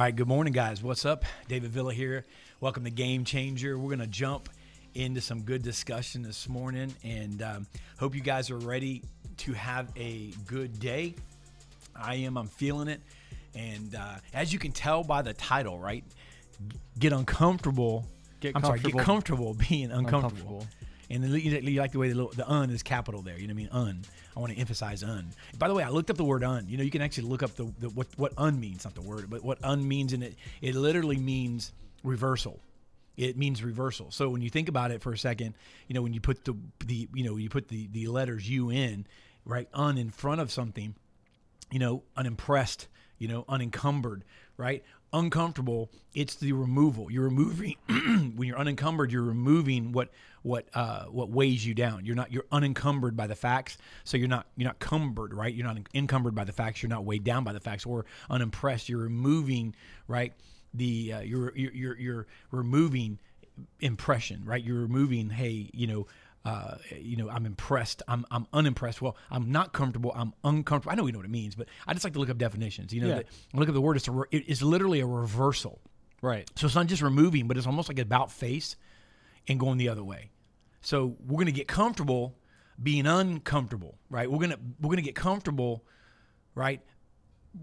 All right, good morning, guys. What's up? David Villa here. Welcome to Game Changer. We're going to jump into some good discussion this morning and um, hope you guys are ready to have a good day. I am. I'm feeling it. And uh, as you can tell by the title, right? Get uncomfortable. Get I'm sorry, get comfortable. comfortable being uncomfortable. Uncomfortable. And then you, like the way the, little, the un is capital there. You know what I mean? Un. I want to emphasize un. By the way, I looked up the word un. You know, you can actually look up the, the what what un means, not the word, but what un means in it. It literally means reversal. It means reversal. So when you think about it for a second, you know, when you put the the you know you put the the letters u in, right, un in front of something, you know, unimpressed, you know, unencumbered, right? Uncomfortable, it's the removal. You're removing when you're unencumbered, you're removing what what uh, what weighs you down. You're not you're unencumbered by the facts, so you're not you're not cumbered, right? You're not encumbered by the facts. You're not weighed down by the facts or unimpressed. You're removing, right? The uh, you're, you're you're you're removing impression, right? You're removing, hey, you know, uh, you know, I'm impressed. I'm I'm unimpressed. Well, I'm not comfortable. I'm uncomfortable. I know we know what it means, but I just like to look up definitions. You know, Yeah. look at the word. It's a, re- it- it's literally a reversal. Right. So it's not just removing, but it's almost like about face and going the other way. So we're gonna get comfortable being uncomfortable, right? We're gonna we're gonna get comfortable, right?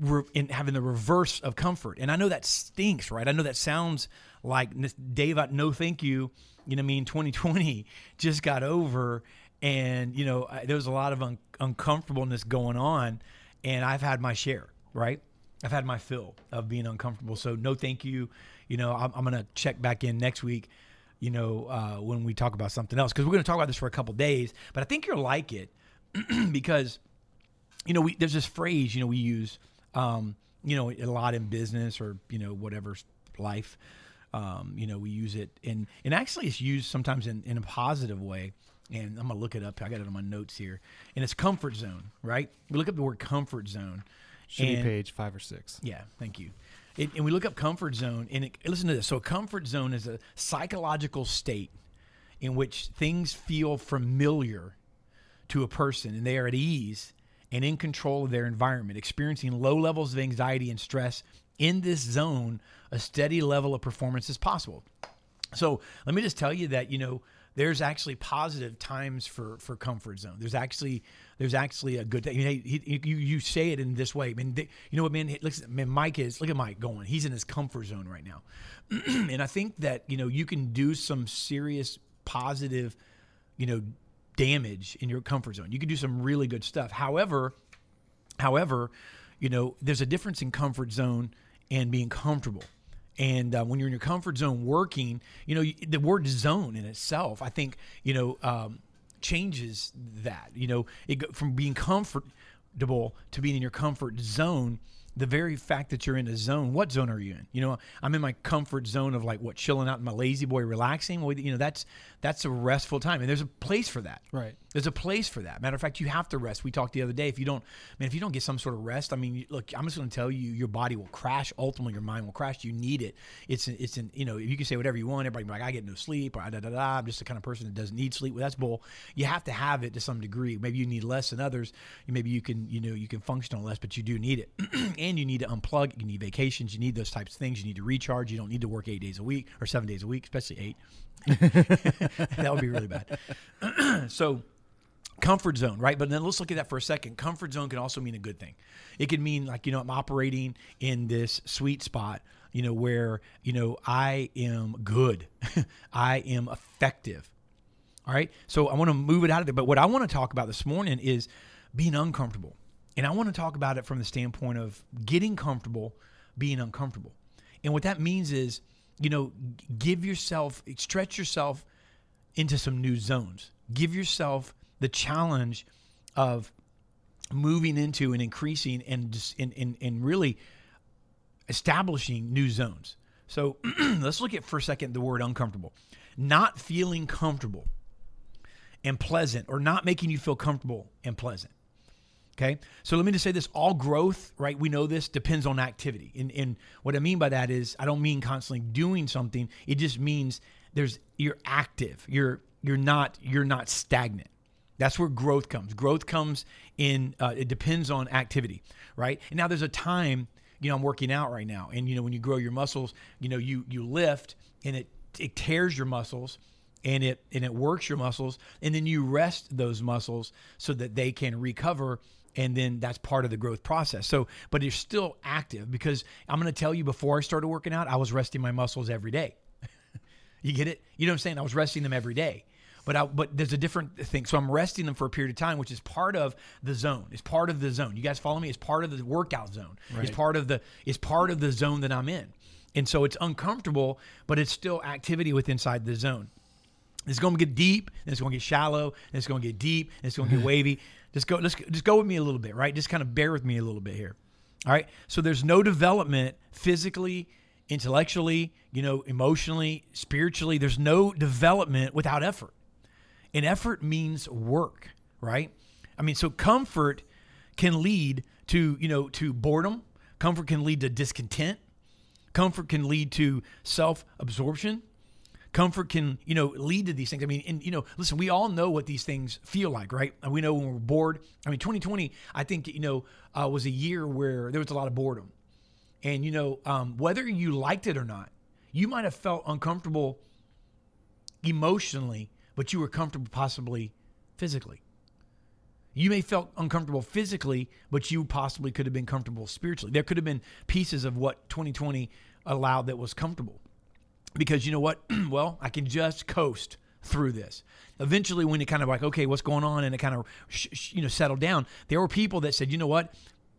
Re- in having the reverse of comfort. And I know that stinks, right? I know that sounds like Dave, no thank you. You know, I mean, 2020 just got over, and you know, there was a lot of un- uncomfortableness going on, and I've had my share, right? I've had my fill of being uncomfortable. So no, thank you. You know, I'm, I'm gonna check back in next week. You know, uh, when we talk about something else, because we're gonna talk about this for a couple days. But I think you'll like it because you know, we, there's this phrase, you know, we use, um, you know, a lot in business or, you know, whatever life, um, you know, we use it and, and actually it's used sometimes in, in a positive way. And I'm going to look it up. I got it on my notes here and it's comfort zone, right? We look up the word comfort zone. Should be page five or six. yeah, thank you. It, and we look up comfort zone, and it, listen to this. So, a comfort zone is a psychological state in which things feel familiar to a person, and they are at ease and in control of their environment, experiencing low levels of anxiety and stress. In this zone, a steady level of performance is possible. So let me just tell you that you know there's actually positive times for for comfort zone. There's actually there's actually a good thing. Hey, he, you you say it in this way. I mean, they, you know what, man? Listen, man, Mike is look at Mike going. He's in his comfort zone right now, and I think that you know you can do some serious positive, you know, damage in your comfort zone. You can do some really good stuff. However, However, you know, there's a difference in comfort zone and being comfortable. And uh, when you're in your comfort zone working, you know, the word zone in itself, I think, you know, um, changes that. You know, it from being comfortable to being in your comfort zone. The very fact that you're in a zone, what zone are you in? You know, I'm in my comfort zone of like what chilling out in my La-Z-Boy, relaxing. Well, you know, that's that's a restful time, and there's a place for that. Right. There's a place for that. Matter of fact, you have to rest. We talked the other day. If you don't, man, if you don't get some sort of rest, I mean, look, I'm just going to tell you, your body will crash. Ultimately, your mind will crash. You need it. It's, it's in, you know, you can say whatever you want. Everybody like, I get no sleep, or da da da. I'm just the kind of person that doesn't need sleep. Well, that's bull. You have to have it to some degree. Maybe you need less than others. Maybe you can, you know, you can function on less, but you do need it, and you need to unplug. You need vacations. You need those types of things. You need to recharge. You don't need to work eight days a week or seven days a week, especially eight. that would be really bad. so comfort zone, right? But then let's look at that for a second. Comfort zone can also mean a good thing. It can mean like, you know, I'm operating in this sweet spot, you know, where, you know, I am good. I am effective. All right. So I want to move it out of there. But what I want to talk about this morning is being uncomfortable. And I want to talk about it from the standpoint of getting comfortable, being uncomfortable. And what that means is, you know, give yourself, stretch yourself into some new zones. Give yourself the challenge of moving into and increasing and just and, and, and really establishing new zones. So let's look at for a second the word uncomfortable. Not feeling comfortable and pleasant, or not making you feel comfortable and pleasant. Okay. So let me just say this all growth, right? We know this depends on activity. And, and what I mean by that is I don't mean constantly doing something. It just means there's you're active. You're you're not you're not stagnant. That's where growth comes. Growth comes in uh, it depends on activity, right? And now there's a time you know, I'm working out right now, and you know, when you grow your muscles, you know, you you lift and it it tears your muscles and it and it works your muscles and then you rest those muscles so that they can recover and then that's part of the growth process. So, but you're still active because I'm going to tell you before I started working out, I was resting my muscles every day. you get it? You know what I'm saying? I was resting them every day. But I, but there's a different thing. So I'm resting them for a period of time, which is part of the zone. It's part of the zone. You guys follow me? It's part of the workout zone. Right. It's part of the it's part of the zone that I'm in. And so it's uncomfortable, but it's still activity with inside the zone. It's going to get deep, and it's going to get shallow, and it's going to get deep, and it's going to get wavy. Just go, let's just go with me a little bit, right? Just kind of bear with me a little bit here. All right. So there's no development physically, intellectually, you know, emotionally, spiritually. There's no development without effort. And effort means work, right? I mean, so comfort can lead to, you know, to boredom. Comfort can lead to discontent. Comfort can lead to self absorption comfort can you know lead to these things. I mean and you know listen we all know what these things feel like right? And we know when we're bored. I mean 2020 i think you know uh, was a year where there was a lot of boredom. And you know um, whether you liked it or not you might have felt uncomfortable emotionally but you were comfortable possibly physically. You may felt uncomfortable physically but you possibly could have been comfortable spiritually. There could have been pieces of what 2020 allowed that was comfortable because you know what? well, I can just coast through this. Eventually, when it kind of like, okay, what's going on, and it kind of sh- sh- you know settled down, there were people that said, you know what,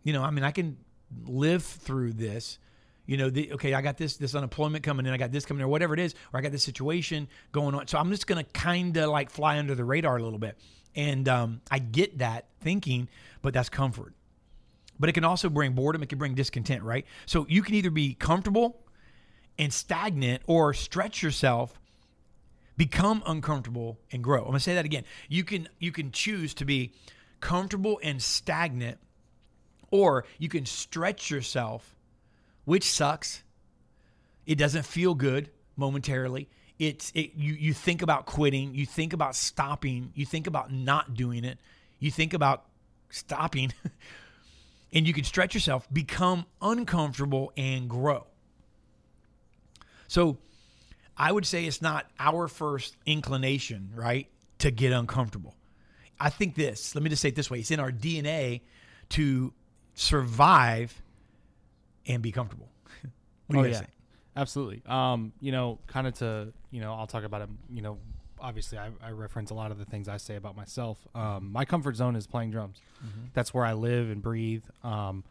you know, I mean, I can live through this. You know, the, okay, I got this this unemployment coming in, I got this coming in, or whatever it is, or I got this situation going on. So I'm just gonna kind of like fly under the radar a little bit, and um, I get that thinking, but that's comfort. But it can also bring boredom. It can bring discontent, right? So you can either be comfortable and stagnant or stretch yourself become uncomfortable and grow. I'm going to say that again. You can you can choose to be comfortable and stagnant or you can stretch yourself which sucks. It doesn't feel good momentarily. It's it, you you think about quitting. You think about stopping. You think about not doing it. You think about stopping. And you can stretch yourself become uncomfortable and grow so I would say it's not our first inclination, right, to get uncomfortable. I think this, let me just say it this way it's in our DNA to survive and be comfortable. what do oh, you yeah. Say? Absolutely. Um, you know, kind of to, you know, I'll talk about it, you know, obviously I, I, reference a lot of the things I say about myself. Um, my comfort zone is playing drums. Mm-hmm. That's where I live and breathe. Um,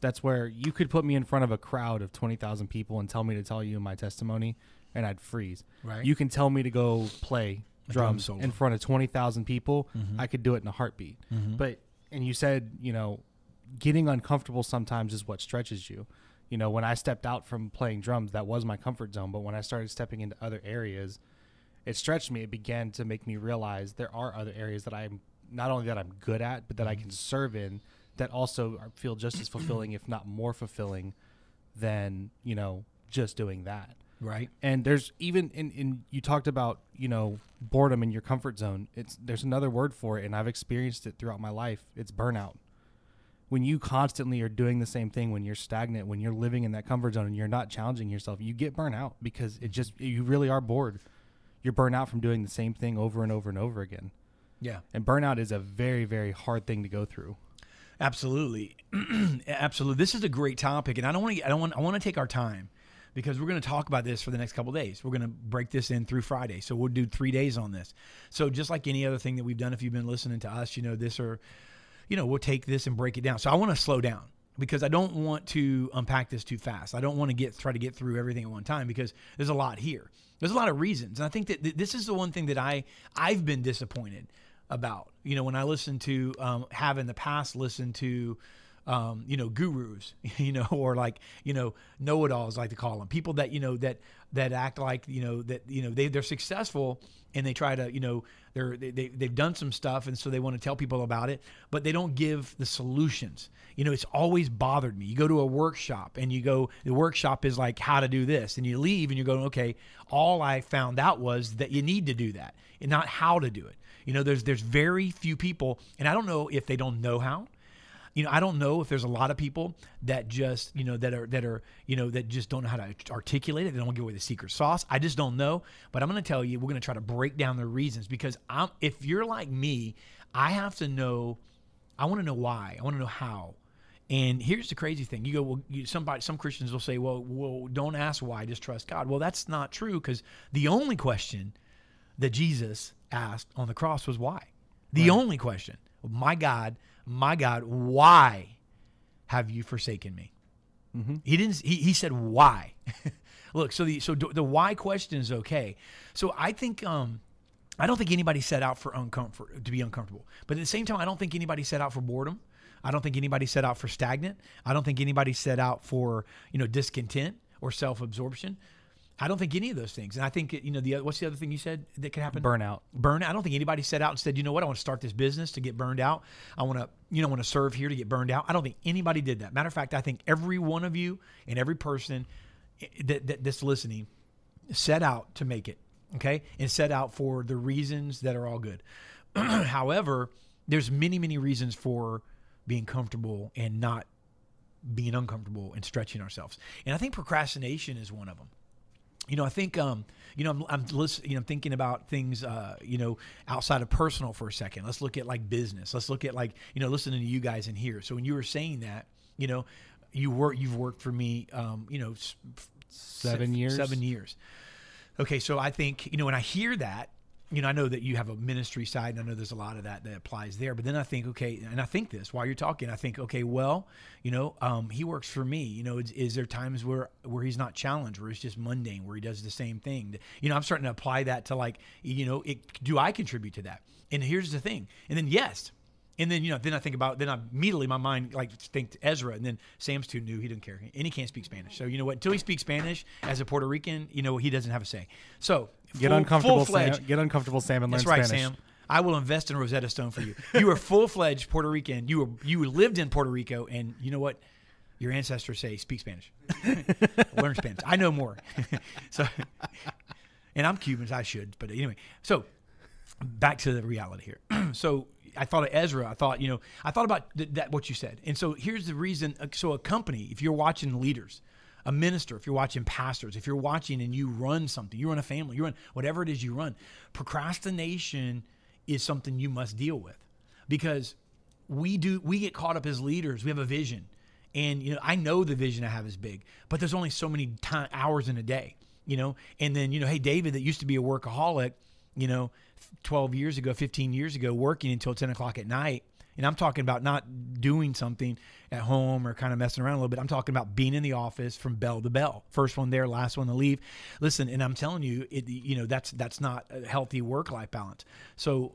that's where you could put me in front of a crowd of 20,000 people and tell me to tell you my testimony and I'd freeze. Right. You can tell me to go play drums drum in front of 20,000 people. Mm-hmm. I could do it in a heartbeat. Mm-hmm. But, and you said, you know, getting uncomfortable sometimes is what stretches you. You know, when I stepped out from playing drums, that was my comfort zone. But when I started stepping into other areas, it stretched me. It began to make me realize there are other areas that I'm not only that I'm good at, but that mm-hmm. I can serve in that also feel just as fulfilling, if not more fulfilling, than you know just doing that. Right. And there's even in, in you talked about you know boredom in your comfort zone. It's there's another word for it, and I've experienced it throughout my life. It's burnout. When you constantly are doing the same thing, when you're stagnant, when you're living in that comfort zone and you're not challenging yourself, you get burnt out because it just you really are bored. You're burnt out from doing the same thing over and over and over again. Yeah. And burnout is a very very hard thing to go through. Absolutely, absolutely. This is a great topic, and I don't want to. I don't want. I want to take our time because we're going to talk about this for the next couple days. We're going to break this in through Friday, so we'll do three days on this. So just like any other thing that we've done, if you've been listening to us, you know this or, you know, we'll take this and break it down. So I want to slow down because I don't want to unpack this too fast. I don't want to get try to get through everything at one time because there's a lot here. There's a lot of reasons, and I think that th- this is the one thing that I I've been disappointed about. You know, when I listen to um, have in the past listened to um, you know, gurus, you know, or like, you know, know-it-alls, like to call them, people that you know that that act like you know that you know they they're successful and they try to you know they're they, they they've done some stuff and so they want to tell people about it, but they don't give the solutions. You know, it's always bothered me. You go to a workshop and you go, the workshop is like how to do this, and you leave and you're going, okay, all I found out was that you need to do that, and not how to do it. You know, there's there's very few people, and I don't know if they don't know how. you know, I don't know if there's a lot of people that just, you know, that are that are, you know, that just don't know how to articulate it. They don't give away the secret sauce. I just don't know. But I'm going to tell you, we're going to try to break down the reasons because I'm if you're like me, I have to know. I want to know why. I want to know how. And here's the crazy thing: you go, well, you, somebody, some Christians will say, well, well, don't ask why, just trust God. Well, that's not true because the only question that Jesus asked on the cross was why. The right. only question, my God, my God, why have you forsaken me? Mm-hmm. He didn't. He, he said why. Look, so the so the why question is okay. So I think um, I don't think anybody set out for uncomfort to be uncomfortable, but at the same time, I don't think anybody set out for boredom. I don't think anybody set out for stagnant. I don't think anybody set out for you know discontent or self absorption. I don't think any of those things. And I think you know the what's the other thing you said that could happen? Burnout. Burnout. I don't think anybody set out and said, you know what, I want to start this business to get burned out. I want to you know want to serve here to get burned out. I don't think anybody did that. Matter of fact, I think every one of you and every person eh, that, that that's listening set out to make it. Okay, and set out for the reasons that are all good. However, there's many many reasons for being comfortable and not being uncomfortable and stretching ourselves. And I think procrastination is one of them you know, I think, um, you know, I'm, I'm listening, you know, I'm thinking about things, uh, you know, outside of personal for a second. Let's look at like business. Let's look at like, you know, listening to you guys in here. So when you were saying that, you know, you work, you've worked for me, um, you know, seven years, seven years. Okay. So I think, you know, when I hear that, you know, I know that you have a ministry side, and I know there's a lot of that that applies there. But then I think, okay, and I think this while you're talking, I think, okay, well, you know, um, he works for me. You know, is, is, there times where where he's not challenged, where he's just mundane, where he does the same thing? You know, I'm starting to apply that to like, you know, it, do I contribute to that? And here's the thing, and then yes, and then you know, then I think about then I immediately my mind like think Ezra, and then Sam's too new. He doesn't care, and he can't speak Spanish. So you know what? Until he speaks Spanish as a Puerto Rican, you know he doesn't have a say. So get full, uncomfortable, Sam. Get uncomfortable, Sam, and learn That's right, Spanish. Sam. I will invest in Rosetta Stone for you. You were full fledged Puerto Rican. You were you lived in Puerto Rico, and you know what? Your ancestors say speak Spanish, learn Spanish. I know more. so, and I'm Cuban, so I should. But anyway, so back to the reality here. so I thought of Ezra. I thought, you know, I thought about th- that what you said. And so here's the reason. Uh, so a company, if you're watching leaders, a minister, if you're watching pastors, if you're watching and you run something, you run a family, you run whatever it is you run, procrastination is something you must deal with because we do we get caught up as leaders. We have a vision. And you know, I know the vision I have is big, but there's only so many time, hours in a day, you know. And then, you know, hey David that used to be a workaholic, you know, 12 years ago, 15 years ago, working until 10 o'clock at night. And I'm talking about not doing something at home or kind of messing around a little bit. I'm talking about being in the office from bell to bell. First one there, last one to leave. Listen, and I'm telling you, it, you know, that's that's not a healthy work life balance. So,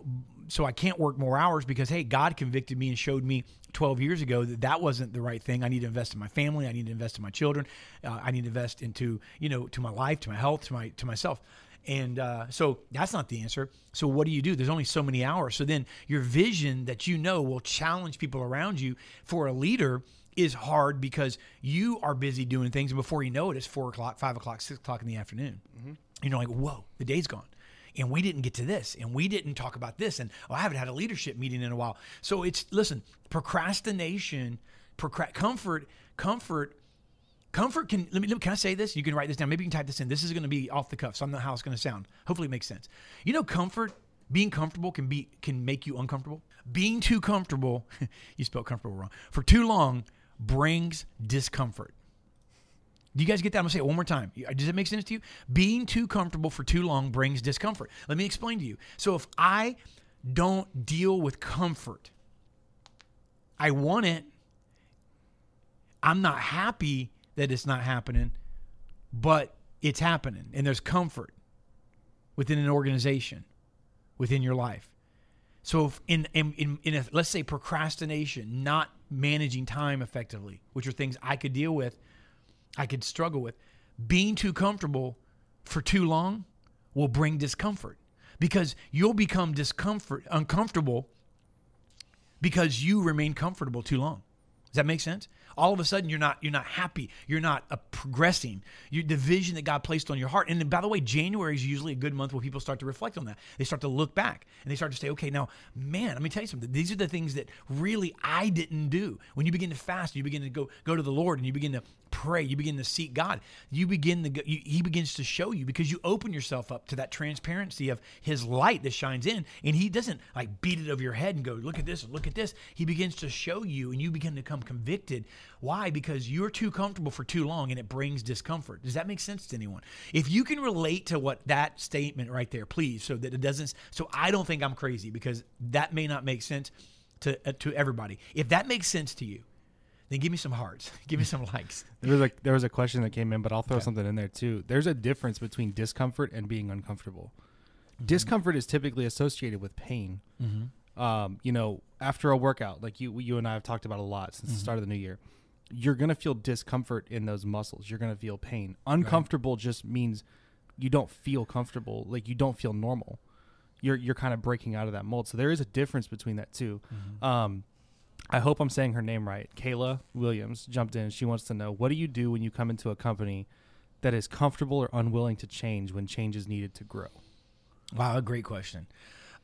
so I can't work more hours because hey, God convicted me and showed me 12 years ago that that wasn't the right thing. I need to invest in my family. I need to invest in my children. Uh, I need to invest into you know to my life, to my health, to my to myself. And uh, so that's not the answer. So what do you do? There's only so many hours. So then your vision that you know will challenge people around you for a leader is hard because you are busy doing things, and before you know it, it's four o'clock, five o'clock, six o'clock in the afternoon. Mm-hmm. You know, like whoa, the day's gone and we didn't get to this and we didn't talk about this and oh, I haven't had a leadership meeting in a while. So it's listen, procrastination, procra- comfort, comfort Comfort can let me, can I say this? You can write this down. Maybe you can type this in. This is going to be off the cuff, so I don't know how it's going to sound. Hopefully, it makes sense. You know, comfort, being comfortable can be can make you uncomfortable. Being too comfortable, you spelled comfortable wrong. For too long brings discomfort. Do you guys get that? I'm gonna say it one more time. Does it make sense to you? Being too comfortable for too long brings discomfort. Let me explain to you. So if I don't deal with comfort, I want it. I'm not happy that it's not happening, but it's happening and there's comfort within an organization, within your life. So in in in, in a, let's say procrastination, not managing time effectively, which are things I could deal with, I could struggle with, being too comfortable for too long will bring discomfort because you'll become discomfort uncomfortable because you remain comfortable too long. Does that make sense? All of a sudden you're not you're not happy. You're not uh, progressing. You the vision that god placed on your heart. And then, by the way january is usually a good month where people start to reflect on that. They start to look back and they start to say okay now man let me tell you something. These are the things that really i didn't do. When you begin to fast you begin to go go to the lord and you begin to pray you begin to seek god you begin to go, you, he begins to show you because you open yourself up to that transparency of his light that shines in and he doesn't like beat it over your head and go look at this look at this he begins to show you and you begin to come convicted why? Because you're too comfortable for too long and it brings discomfort. Does that make sense to anyone? If you can relate to what that statement right there, please, so that it doesn't, so I don't think I'm crazy because that may not make sense to, uh, to everybody. If that makes sense to you, then give me some hearts. Give me some likes. There was a there was a question that came in, but I'll throw okay. something in there too. There's a difference between discomfort and being uncomfortable. Mm-hmm. Discomfort is typically associated with pain. Mm-hmm. Um, you know, after a workout, like you you and I have talked about a lot since mm-hmm. the start of the new year you're to feel discomfort in those muscles. You're to feel pain. Uncomfortable right. just means you don't feel comfortable, like you don't feel normal. You're you're kind of breaking out of that mold. So there is a difference between that too. Mm-hmm. Um, I hope I'm saying her name right. Kayla Williams jumped in. She wants to know what do you do when you come into a company that is comfortable or unwilling to change when change is needed to grow? Wow, a great question.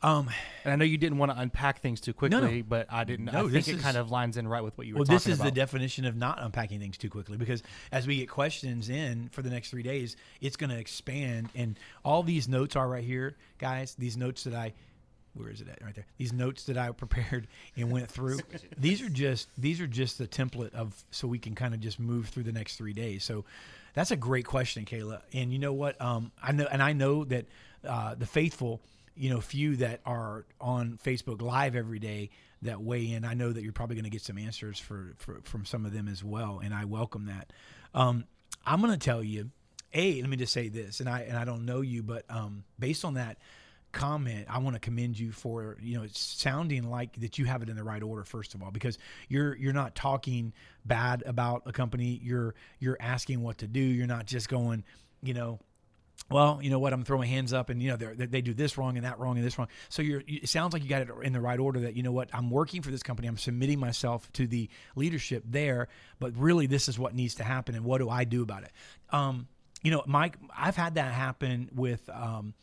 Um, and I know you didn't want to unpack things too quickly, no, no. but I didn't. No, I think it is, kind of lines in right with what you were. Talking about. Well, this is about. the definition of not unpacking things too quickly because as we get questions in for the next three days, it's going to expand. And all these notes are right here, guys. These notes that I where is it at? Right there. These notes that i prepared and went through these are just these are just the template of so we can kind of just move through the next three days. So that's a great question kayla. And you know what? Um, i know and i know that uh, the faithful you know few that are on Facebook Live every day that weigh in. I know that you're probably going to get some answers for, for, from some of them as well, and I welcome that. Um, I'm going to tell you, a let me just say this, and I and I don't know you, but um, based on that comment, I want to commend you for you know it's sounding like that you have it in the right order first of all, because you're you're not talking bad about a company. You're you're asking what to do. You're not just going, you know well, you know what? I'm throwing hands up, and you know they they do this wrong and that wrong and this wrong. So you're. It sounds like you got it in the right order. That you know what? I'm working for this company. I'm submitting myself to the leadership there, but really this is what needs to happen, and what do I do about it? Um, you know, Mike, I've had that happen with, um,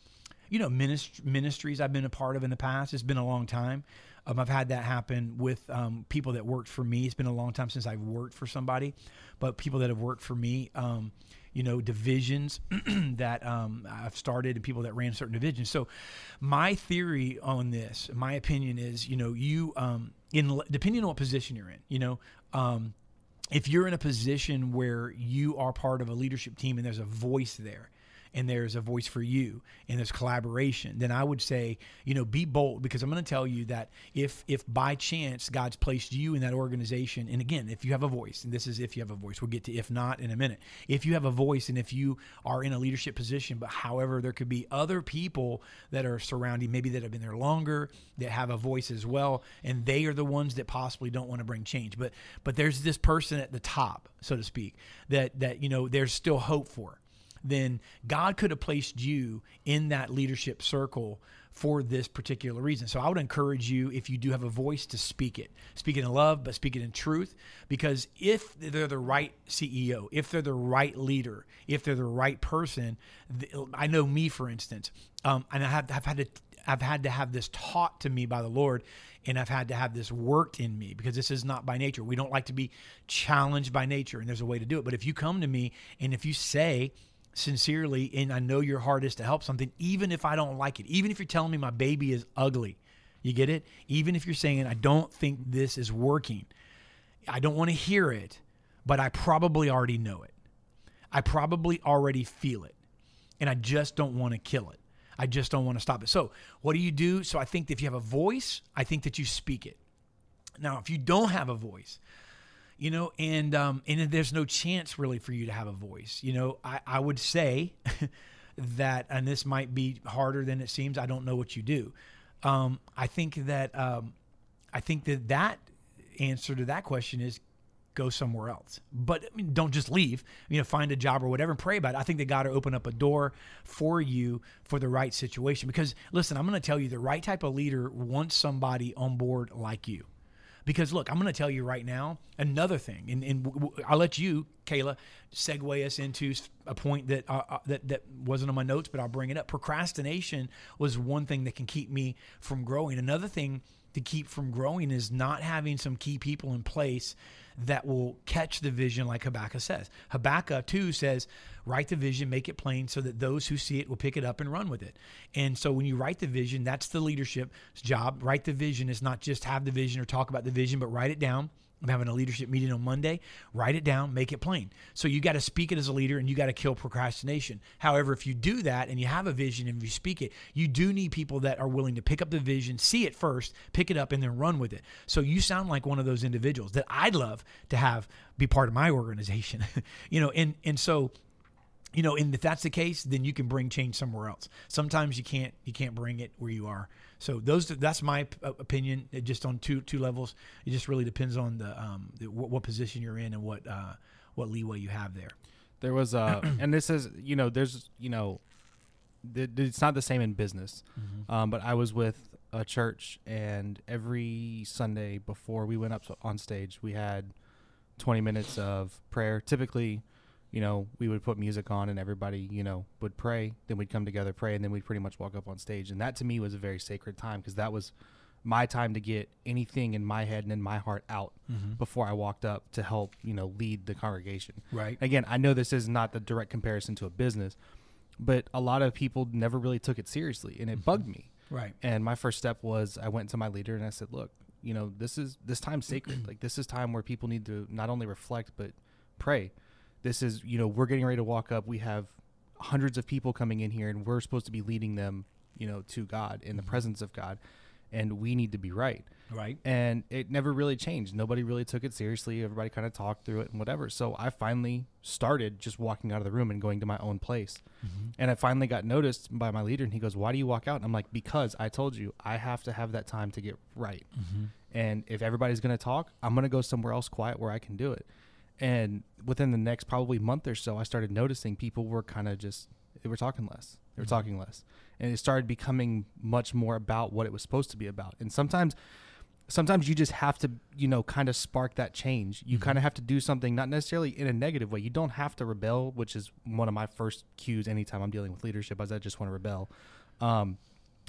you know, minist- ministries I've been a part of in the past. It's been a long time. Um, I've had that happen with um, people that worked for me. It's been a long time since I've worked for somebody, but people that have worked for me. Um, you know divisions that um, I've started and people that ran certain divisions. So my theory on this, my opinion is, you know, you um, in depending on what position you're in, you know. Um, if you're in a position where you are part of a leadership team and there's a voice there, and there's a voice for you and there's collaboration, then I would say, you know, be bold because I'm going to tell you that if if by chance God's placed you in that organization, and again, if you have a voice, and this is if you have a voice, we'll get to if not in a minute. If you have a voice and if you are in a leadership position, but however, there could be other people that are surrounding, maybe that have been there longer, that have a voice as well, and they are the ones that possibly don't want to bring change. But but there's this person at the top, so to speak, that that you know there's still hope for then God could have placed you in that leadership circle for this particular reason. So I would encourage you, if you do have a voice, to speak it. Speak it in love, but speak it in truth. Because if they're the right CEO, if they're the right leader, if they're the right person, I know me, for instance, um, and I have, I've had to I've had to have this taught to me by the Lord, and I've had to have this worked in me because this is not by nature. We don't like to be challenged by nature, and there's a way to do it. But if you come to me and if you say, sincerely and I know your heart is to help something, even if I don't like it, even if you're telling me my baby is ugly, you get it? Even if you're saying, I don't think this is working, I don't want to hear it, but I probably already know it. I probably already feel it, and I just don't want to kill it. I just don't want to stop it. So, what do you do? So, I think if you have a voice, I think that you speak it. Now, if you don't have a voice, you know, and um, and there's no chance really for you to have a voice. You know, I, I would say that, and this might be harder than it seems. I don't know what you do. Um, I think that um, I think that that answer to that question is go somewhere else. But I mean, don't just leave. You know, find a job or whatever and pray about it. I think that God will open up a door for you for the right situation. Because listen, I'm going to tell you, the right type of leader wants somebody on board like you Because look, I'm going to tell you right now another thing, and, and w- w- I'll let you, Kayla, segue us into a point that uh, uh, that that wasn't on my notes, but I'll bring it up. Procrastination was one thing that can keep me from growing. Another thing to keep from growing is not having some key people in place that will catch the vision, like Habakkuk says. Habakkuk 2 says, Write the vision, make it plain so that those who see it will pick it up and run with it. And so when you write the vision, that's the leadership's job. Write the vision is not just have the vision or talk about the vision, but write it down I'm having a leadership meeting on Monday. Write it down, make it plain. So you got to speak it as a leader and you got to kill procrastination. However, if you do that and you have a vision and you speak it, you do need people that are willing to pick up the vision, see it first, pick it up, and then run with it. So you sound like one of those individuals that I'd love to have be part of my organization. you know, and and so you know, and if that's the case, then you can bring change somewhere else. Sometimes you can't you can't bring it where you are. So those that's my opinion. Just on two two levels, it just really depends on the, um, the what, what, position you're in and what uh, what leeway you have there. There was uh, and this is you know there's you know it's not the same in business, mm-hmm. um, but I was with a church and every Sunday before we went up on stage, we had 20 minutes of prayer. Typically you know, we would put music on and everybody, you know, would pray. Then we'd come together, pray, and then we'd pretty much walk up on stage. And that to me was a very sacred time because that was my time to get anything in my head and in my heart out mm-hmm. before I walked up to help, you know, lead the congregation. Right. Again, I know this is not the direct comparison to a business, but a lot of people never really took it seriously and it mm-hmm. bugged me. Right. And my first step was I went to my leader and I said, "Look, you know, this is this time sacred. like this is time where people need to not only reflect but pray." This is you know we're getting ready to walk up. We have hundreds of people coming in here and we're supposed to be leading them you know to god in the mm-hmm. presence of god and we need to be right. Right. And it never really changed. Nobody really took it seriously. Everybody kind of talked through it and whatever. So i finally started just walking out of the room and going to my own place. Mm-hmm. and i finally got noticed by my leader and he goes why do you walk out? And i'm like because i told you i have to have that time to get right. Mm-hmm. and if everybody's going to talk i'm going to go somewhere else quiet where i can do it and within the next probably month or so, I started noticing people were kind of just they were talking less. They were mm-hmm. talking less, and it started becoming much more about what it was supposed to be about. And sometimes, sometimes you just have to, you know, kind of spark that change. You mm-hmm. kind of have to do something, not necessarily in a negative way. You don't have to rebel, which is one of my first cues anytime I'm dealing with leadership, as I just want to rebel. Um,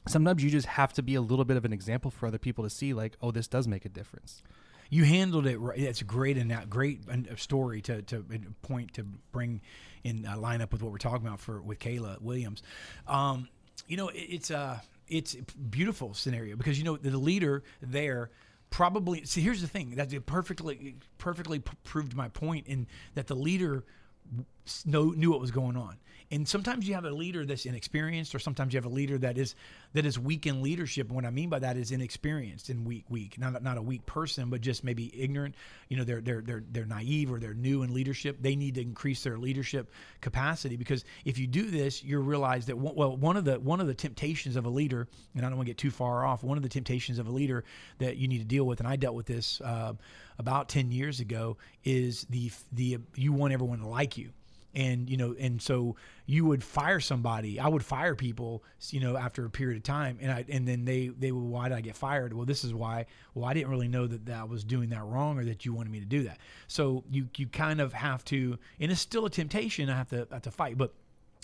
sometimes you just have to be a little bit of an example for other people to see, like, oh, this does make a difference you handled it right. It's a great and great story to, to point to bring in uh, line up with what we're talking about for with Kayla Williams. Um, you know, it, it's a it's a beautiful scenario because you know the leader there probably see here's the thing that perfectly perfectly proved my point in that the leader know, knew what was going on and sometimes you have a leader that's inexperienced, or sometimes you have a leader that is that is weak in leadership. And what I mean by that is inexperienced and weak, weak. Not not a weak person, but just maybe ignorant. You know, they're they're they're they're naive or they're new in leadership. They need to increase their leadership capacity because if you do this, you realize that one, well, one of the one of the temptations of a leader, and I don't want to get too far off. One of the temptations of a leader that you need to deal with, and I dealt with this uh, about ten years ago, is the the you want everyone to like you and you know and so you would fire somebody. I would fire people you know after a period of time and i and then they they would why did i get fired? Well this is why well i didn't really know that, that i was doing that wrong or that you wanted me to do that. So you you kind of have to and it's still a temptation i have to have to fight but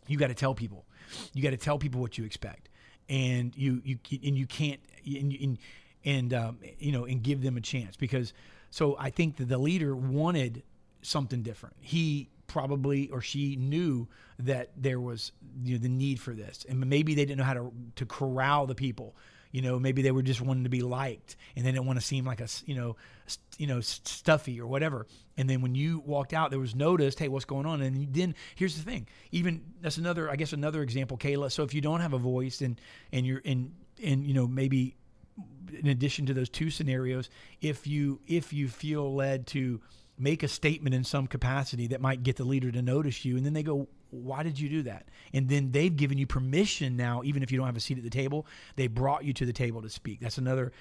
you got to tell people. You got to tell people what you expect. And you you and you can't and and, and um, you know and give them a chance because so i think that the leader wanted something different. He probably or she knew that there was you know, the need for this, and maybe they didn't know how to to corral the people. You know, maybe they were just wanting to be liked, and they didn't want to seem like a you know, st- you know, stuffy or whatever. And then when you walked out, there was noticed, hey, what's going on? And then here's the thing. Even that's another, I guess, another example, Kayla. So if you don't have a voice, and and you're in, and you know, maybe in addition to those two scenarios, if you if you feel led to make a statement in some capacity that might get the leader to notice you and then they go why did you do that? And then they've given you permission now even if you don't have a seat at the table they brought you to the table to speak. That's another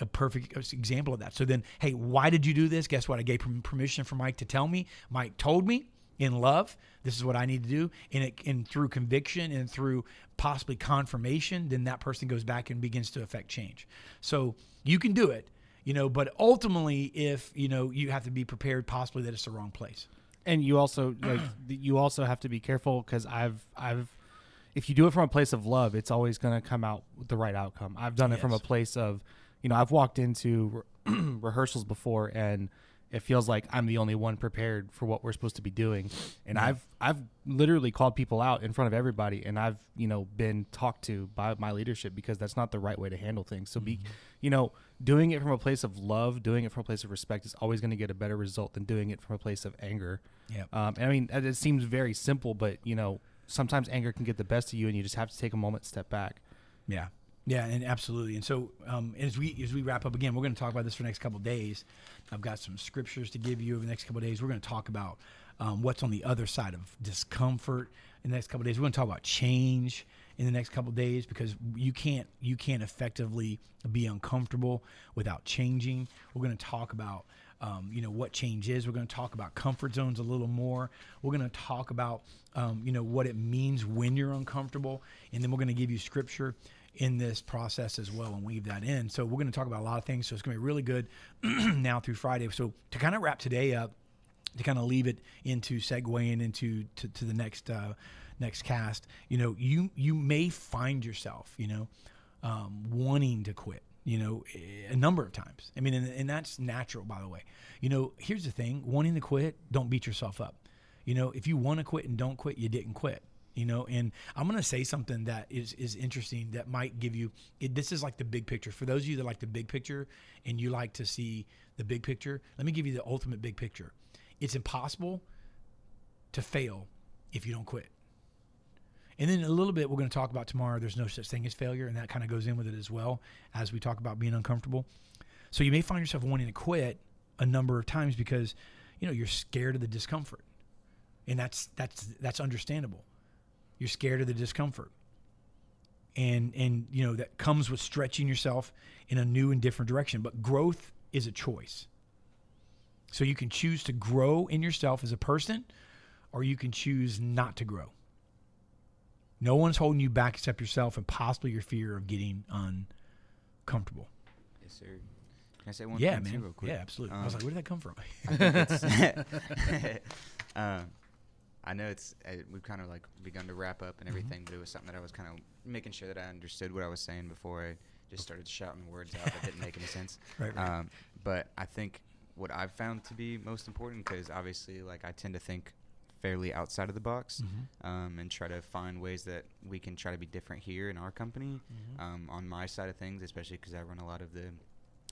a perfect uh, example of that. So then hey why did you do this? Guess what? I gave permission for mike to tell me. Mike told me in love this is what i need to do. And, it, and through conviction and through possibly confirmation then that person goes back and begins to affect change. So you can do it you know, but ultimately, if you know, you have to be prepared, possibly that it's the wrong place. And you also like you also have to be careful because I've I've if you do it from a place of love, it's always going to come out with the right outcome. I've done it yes. from a place of, you know, I've walked into re- rehearsals before and it feels like I'm the only one prepared for what we're supposed to be doing. And yeah. I've I've literally called people out in front of everybody and I've, you know, been talked to by my leadership because that's not the right way to handle things. So mm-hmm. be you know, doing it from a place of love, doing it from a place of respect is always going to get a better result than doing it from a place of anger. Yeah. Um, I mean, it seems very simple, but you know, sometimes anger can get the best of you and you just have to take a moment, step back. Yeah. Yeah, and absolutely. And so, um, as we as we wrap up again, we're going to talk about this for the next couple days. I've got some scriptures to give you over the next couple days. We're going to talk about um, what's on the other side of discomfort in the next couple days. We're going to talk about change in the next couple days because you can't you can't effectively be uncomfortable without changing. We're going to talk about um, you know what change is. We're going to talk about comfort zones a little more. We're going to talk about um, you know what it means when you're uncomfortable, and then we're going to give you scripture in this process as well and weave that in. So we're going to talk about a lot of things. So it's going to be really good now through Friday. So to kind of wrap today up, to kind of leave it into segueing into to, to the next uh, next cast, you know, you you may find yourself, you know, um, wanting to quit you know, a number of times. I mean, and, and, that's natural, by the way. You know, here's the thing wanting to quit, don't beat yourself up. You know, if you want to quit and don't quit, you didn't quit you know and i'm going to say something that is is interesting that might give you it, this is like the big picture for those of you that like the big picture and you like to see the big picture let me give you the ultimate big picture it's impossible to fail if you don't quit and then a little bit we're going to talk about tomorrow there's no such thing as failure and that kind of goes in with it as well as we talk about being uncomfortable so you may find yourself wanting to quit a number of times because you know you're scared of the discomfort and that's that's that's understandable you're scared of the discomfort. And and you know that comes with stretching yourself in a new and different direction, but growth is a choice. So you can choose to grow in yourself as a person or you can choose not to grow. No one's holding you back except yourself and possibly your fear of getting uncomfortable. Yes, sir. Can I say one yeah, thing man. too, real quick? Yeah, absolutely. Um, I was like, where did that come from? um, I know it's uh, we've kind of like begun to wrap up and mm-hmm. everything, mm-hmm. but it was something that I was kind of making sure that I understood what I was saying before I just started shouting words out that didn't make any sense. Right. right. Um, but I think what I've found to be most important because obviously, like I tend to think fairly outside of the box mm-hmm. um, and try to find ways that we can try to be different here in our company. Mm-hmm. Um, on my side of things, especially because I run a lot of the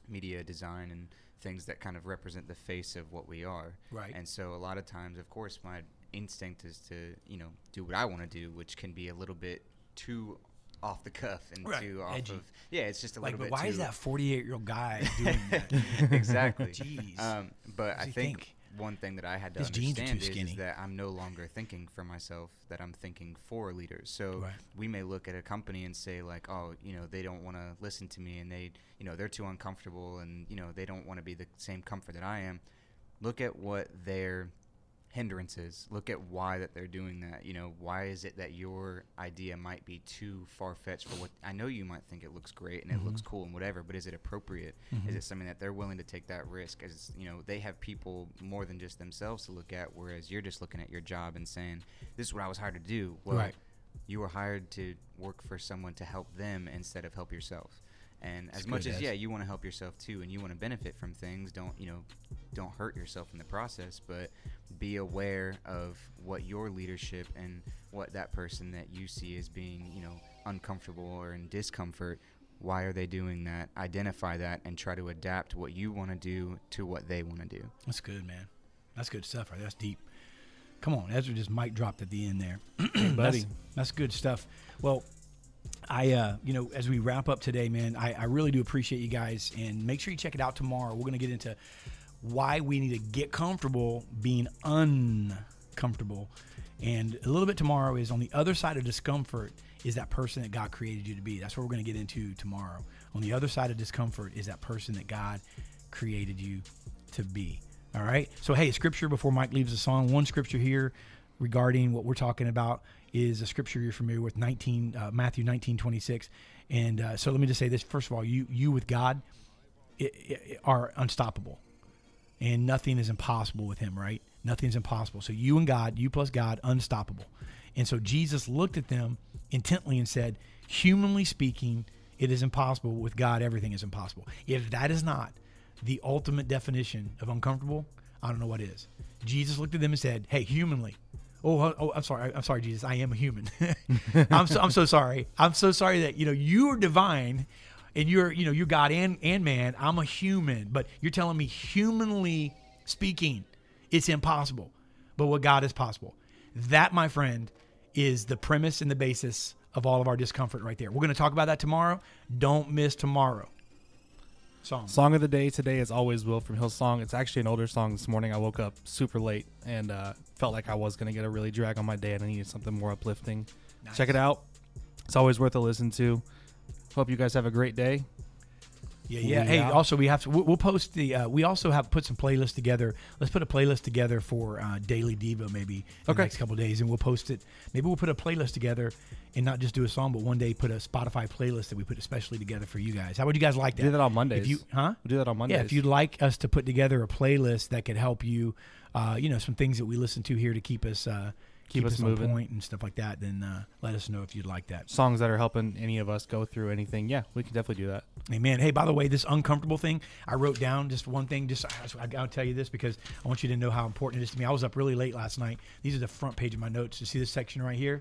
media design and things that kind of represent the face of what we are. Right. And so a lot of times, of course, my instinct is to you know do what I want to do, which can be a little bit too off the cuff and right. too off Edgy. of yeah. It's just a like, little bit. Why is that forty eight year old guy doing that? exactly. Jeez. Um, but I think, think, one thing that I had to His understand is, is, that I'm no longer thinking for myself; that I'm thinking for leaders. So right. we may look at a company and say like, oh, you know, they don't want to listen to me, and they, you know, they're too uncomfortable, and you know, they don't want to be the same comfort that I am. Look at what their hindrances look at why that they're doing that you know why is it that your idea might be too far-fetched for what i know you might think it looks great and mm-hmm. it looks mm-hmm. cool and whatever but is it appropriate mm-hmm. is it something that they're willing to take that risk as you know they have people more than just themselves to look at whereas you're just looking at your job and saying this is what i was hired to do well right. you were hired to work for someone to help them instead of help yourself and as much as, as yeah, you want to help yourself too, and you want to benefit from things, don't you know, don't hurt yourself in the process. But be aware of what your leadership and what that person that you see as being, you know, uncomfortable or in discomfort. Why are they doing that? Identify that and try to adapt what you want to do to what they want to do. That's good, man. That's good stuff, right? That's deep. Come on, Ezra just mic dropped at the end there, buddy. That's, that's good stuff. Well, I, uh, you know, as we wrap up today, man, I, I really do appreciate you guys, and make sure you check it out tomorrow. We're going to get into why we need to get comfortable being uncomfortable, and a little bit tomorrow is on the other side of discomfort is that person that God created you to be. That's what we're going to get into tomorrow. On the other side of discomfort is that person that God created you to be. All right. So hey, scripture before Mike leaves the song. One scripture here regarding what we're talking about is a scripture you're familiar with, 19 uh, Matthew 19, 26. And uh, so let me just say this first of all, you you with God, are unstoppable, and nothing is impossible with Him. Right? Nothing's impossible. So you and God, you plus God, unstoppable. And so Jesus looked at them intently and said, humanly speaking, it is impossible. With God, everything is impossible. If that is not the ultimate definition of uncomfortable, I don't know what is. Jesus looked at them and said, "Hey, humanly." Oh, oh, I'm sorry. I'm sorry, Jesus. I am a human. I'm so I'm so sorry. I'm so sorry that you know you are divine, and you're you know you're God and and man. I'm a human, but you're telling me humanly speaking, it's impossible. But what God is possible. That, my friend, is the premise and the basis of all of our discomfort right there. We're going to talk about that tomorrow. Don't miss tomorrow. Song. Song of the day today is always Will from Hillsong. It's actually an older song. This morning I woke up super late and uh, felt like I was going to get a really drag on my day and I needed something more uplifting. Nice. Check it out. It's always worth a listen to. Hope you guys have a great day. Yeah, yeah. Hey, out. also we have to. We'll post the. Uh, we also have put some playlists together. Let's put a playlist together for uh, Daily Devo maybe in okay. the next couple days, and we'll post it. Maybe we'll put a playlist together, and not just do a song, but one day put a Spotify playlist that we put especially together for you guys. How would you guys like that? We'll do that on Mondays. If you, huh? We'll do that on Mondays. Yeah, if you'd like us to put together a playlist that could help you, uh, you know, some things that we listen to here to keep us uh, keep, us, us moving point and stuff like that, then uh, let us know if you'd like that. Songs that are helping any of us go through anything. Yeah, we can definitely do that. Amen. Hey, by the way, this uncomfortable thing, I wrote down just one thing. Just I, I gotta tell you this because I want you to know how important it is to me. I was up really late last night. These are the front page of my notes. You see this section right here?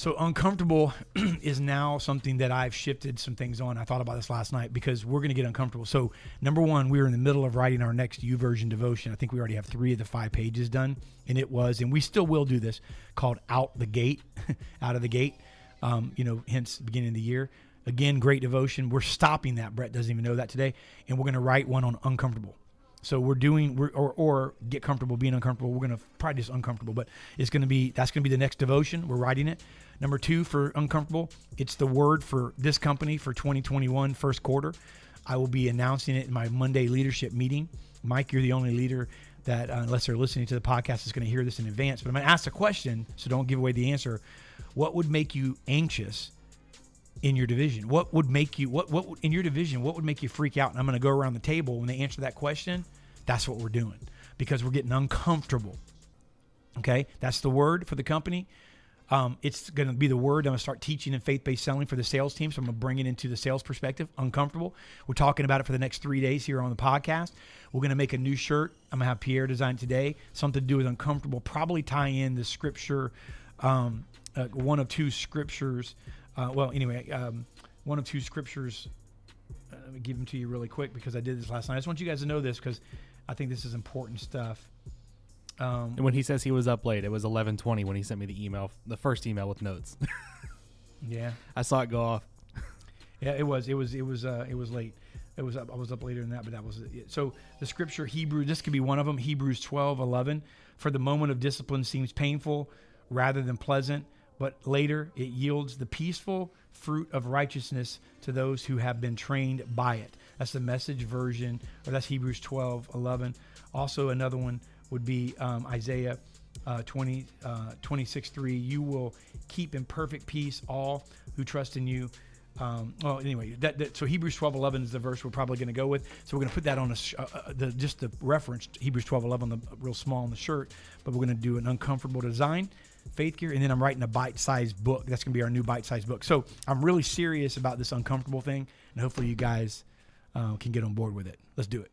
So uncomfortable is now something that I've shifted some things on. I thought about this last night because we're going to get uncomfortable. So number one, we are in the middle of writing our next U YouVersion devotion. I think we already have three of the five pages done, and it was, and we still will do this, called "Out the Gate," out of the gate. Um, you know, hence beginning of the year. Again, great devotion. We're stopping that. Brett doesn't even know that today, and we're going to write one on uncomfortable. So we're doing we're, or or get comfortable being uncomfortable. We're gonna just uncomfortable, but it's gonna be that's gonna be the next devotion. We're writing it. Number two for uncomfortable, it's the word for this company for 2021 first quarter. I will be announcing it in my Monday leadership meeting. Mike, you're the only leader that, uh, unless they're listening to the podcast, is going to hear this in advance. But I'm going to ask a question, so don't give away the answer. What would make you anxious in your division? What would make you what what in your division? What would make you freak out? And I'm going to go around the table when they answer that question. That's what we're doing because we're getting uncomfortable. Okay, that's the word for the company. Um, it's going to be the word I'm going to start teaching in faith based selling for the sales team. So I'm going to bring it into the sales perspective. Uncomfortable. We're talking about it for the next three days here on the podcast. We're going to make a new shirt. I'm going to have Pierre design today. Something to do with uncomfortable. Probably tie in the scripture, um, uh, one of two scriptures. Uh, well, anyway, um, one of two scriptures. Uh, let me give them to you really quick because I did this last night. I just want you guys to know this because I think this is important stuff. Um, and when he says he was up late, it was 11:20 when he sent me the email, the first email with notes. yeah, I saw it go off. yeah, it was. It was. It was. Uh, it was late. It was. Up, I was up later than that, but that was it. So the scripture Hebrew. This could be one of them. Hebrews 12:11. For the moment of discipline seems painful rather than pleasant, but later it yields the peaceful fruit of righteousness to those who have been trained by it. That's the message version, or that's Hebrews 12:11. Also another one would be um, Isaiah uh, 20, uh, 26 3. You will keep in perfect peace all who trust in you. Um, well, anyway, that, that, so Hebrews 12 11 is the verse we're probably going to go with. So we're going to put that on a, uh, uh, the, just the reference, Hebrews 12 11, the real small on the shirt. But we're going to do an uncomfortable design, faith gear, and then I'm writing a bite sized book. That's going to be our new bite sized book. So I'm really serious about this uncomfortable thing, and hopefully you guys uh, can get on board with it. Let's do it.